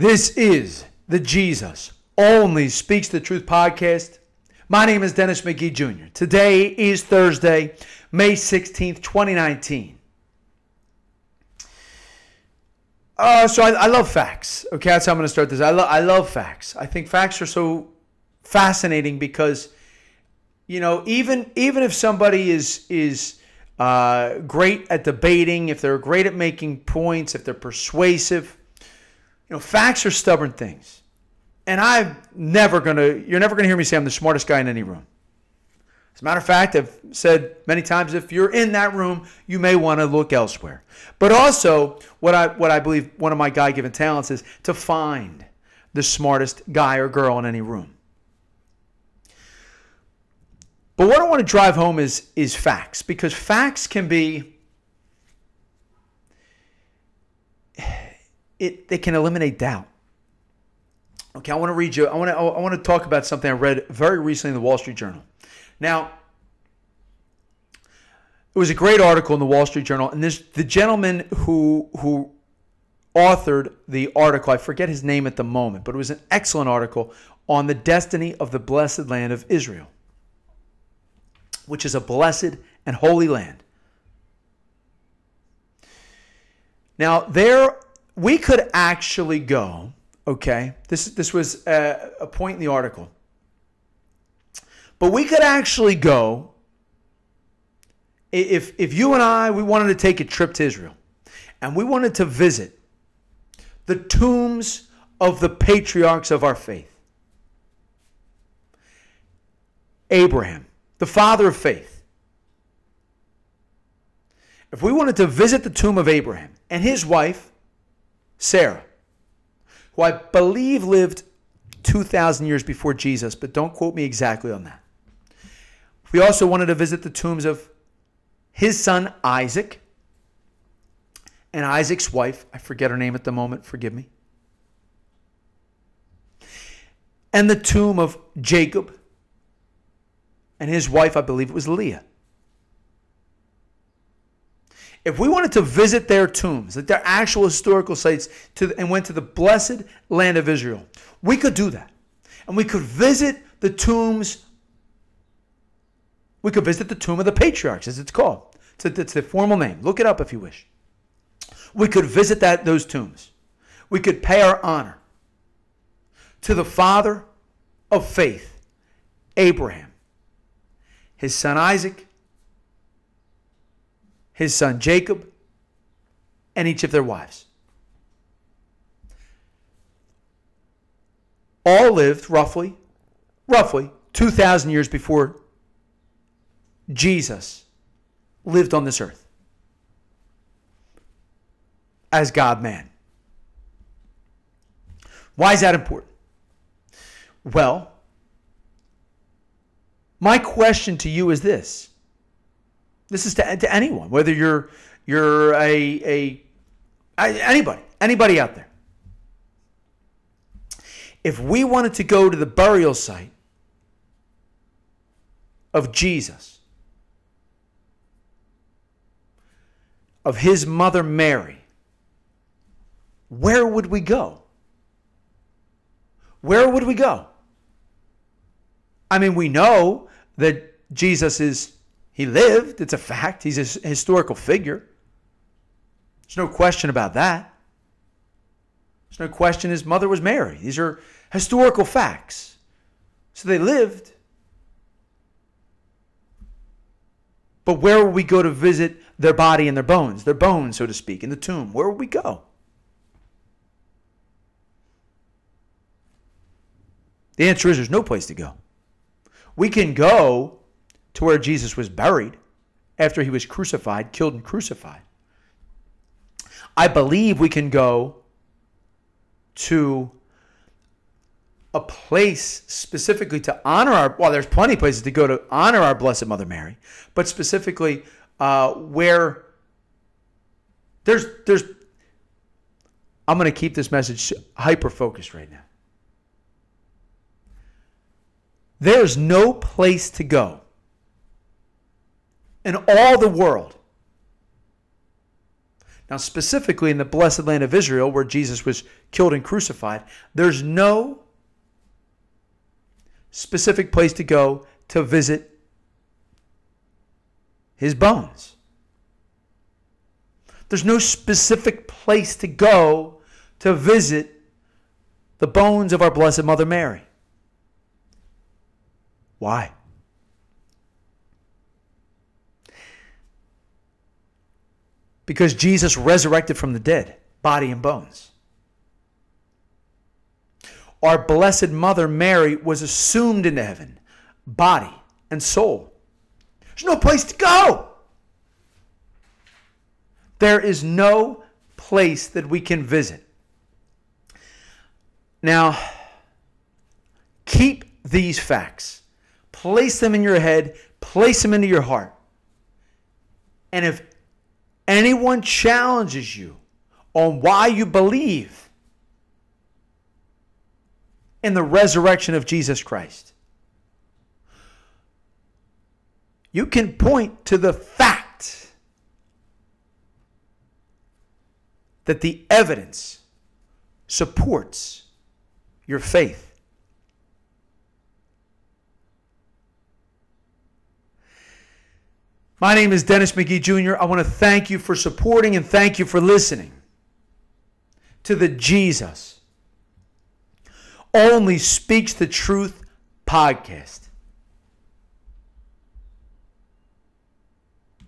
This is the Jesus Only Speaks the Truth podcast. My name is Dennis McGee Jr. Today is Thursday, May 16th, 2019. Uh, so I, I love facts. Okay, that's how I'm going to start this. I, lo- I love facts. I think facts are so fascinating because, you know, even even if somebody is is uh, great at debating, if they're great at making points, if they're persuasive, you know, facts are stubborn things. And I'm never going to, you're never going to hear me say I'm the smartest guy in any room. As a matter of fact, I've said many times if you're in that room, you may want to look elsewhere. But also, what I, what I believe one of my God given talents is to find the smartest guy or girl in any room. But what I want to drive home is, is facts, because facts can be it they can eliminate doubt. Okay, I want to read you. I want to I want to talk about something I read very recently in the Wall Street Journal. Now, it was a great article in the Wall Street Journal, and this the gentleman who who authored the article. I forget his name at the moment, but it was an excellent article on the destiny of the blessed land of Israel, which is a blessed and holy land. Now, there we could actually go, okay? This, this was a, a point in the article. But we could actually go if, if you and I, we wanted to take a trip to Israel and we wanted to visit the tombs of the patriarchs of our faith. Abraham, the father of faith. If we wanted to visit the tomb of Abraham and his wife, Sarah, who I believe lived 2,000 years before Jesus, but don't quote me exactly on that. We also wanted to visit the tombs of his son Isaac and Isaac's wife. I forget her name at the moment, forgive me. And the tomb of Jacob and his wife, I believe it was Leah. If we wanted to visit their tombs, like their actual historical sites, to, and went to the blessed land of Israel, we could do that. And we could visit the tombs. We could visit the tomb of the patriarchs, as it's called. It's, a, it's the formal name. Look it up if you wish. We could visit that those tombs. We could pay our honor to the father of faith, Abraham, his son Isaac, his son Jacob, and each of their wives. All lived roughly, roughly 2,000 years before Jesus lived on this earth as God man. Why is that important? Well, my question to you is this this is to, to anyone, whether you're you're a, a anybody, anybody out there. If we wanted to go to the burial site of Jesus, of his mother Mary, where would we go? Where would we go? I mean, we know that Jesus is he lived, it's a fact. He's a historical figure. There's no question about that. There's no question his mother was Mary. These are historical facts. So they lived. But where will we go to visit their body and their bones, their bones, so to speak, in the tomb? Where will we go? The answer is there's no place to go. We can go to where Jesus was buried after he was crucified, killed, and crucified. I believe we can go to a place specifically to honor our well there's plenty of places to go to honor our blessed mother mary but specifically uh, where there's there's i'm going to keep this message hyper focused right now there's no place to go in all the world Now, specifically in the blessed land of Israel, where Jesus was killed and crucified, there's no specific place to go to visit his bones. There's no specific place to go to visit the bones of our Blessed Mother Mary. Why? Because Jesus resurrected from the dead, body and bones. Our Blessed Mother Mary was assumed into heaven, body and soul. There's no place to go. There is no place that we can visit. Now, keep these facts, place them in your head, place them into your heart. And if anyone challenges you on why you believe in the resurrection of Jesus Christ, you can point to the fact that the evidence supports your faith. My name is Dennis McGee Jr. I want to thank you for supporting and thank you for listening to the Jesus Only Speaks the Truth podcast.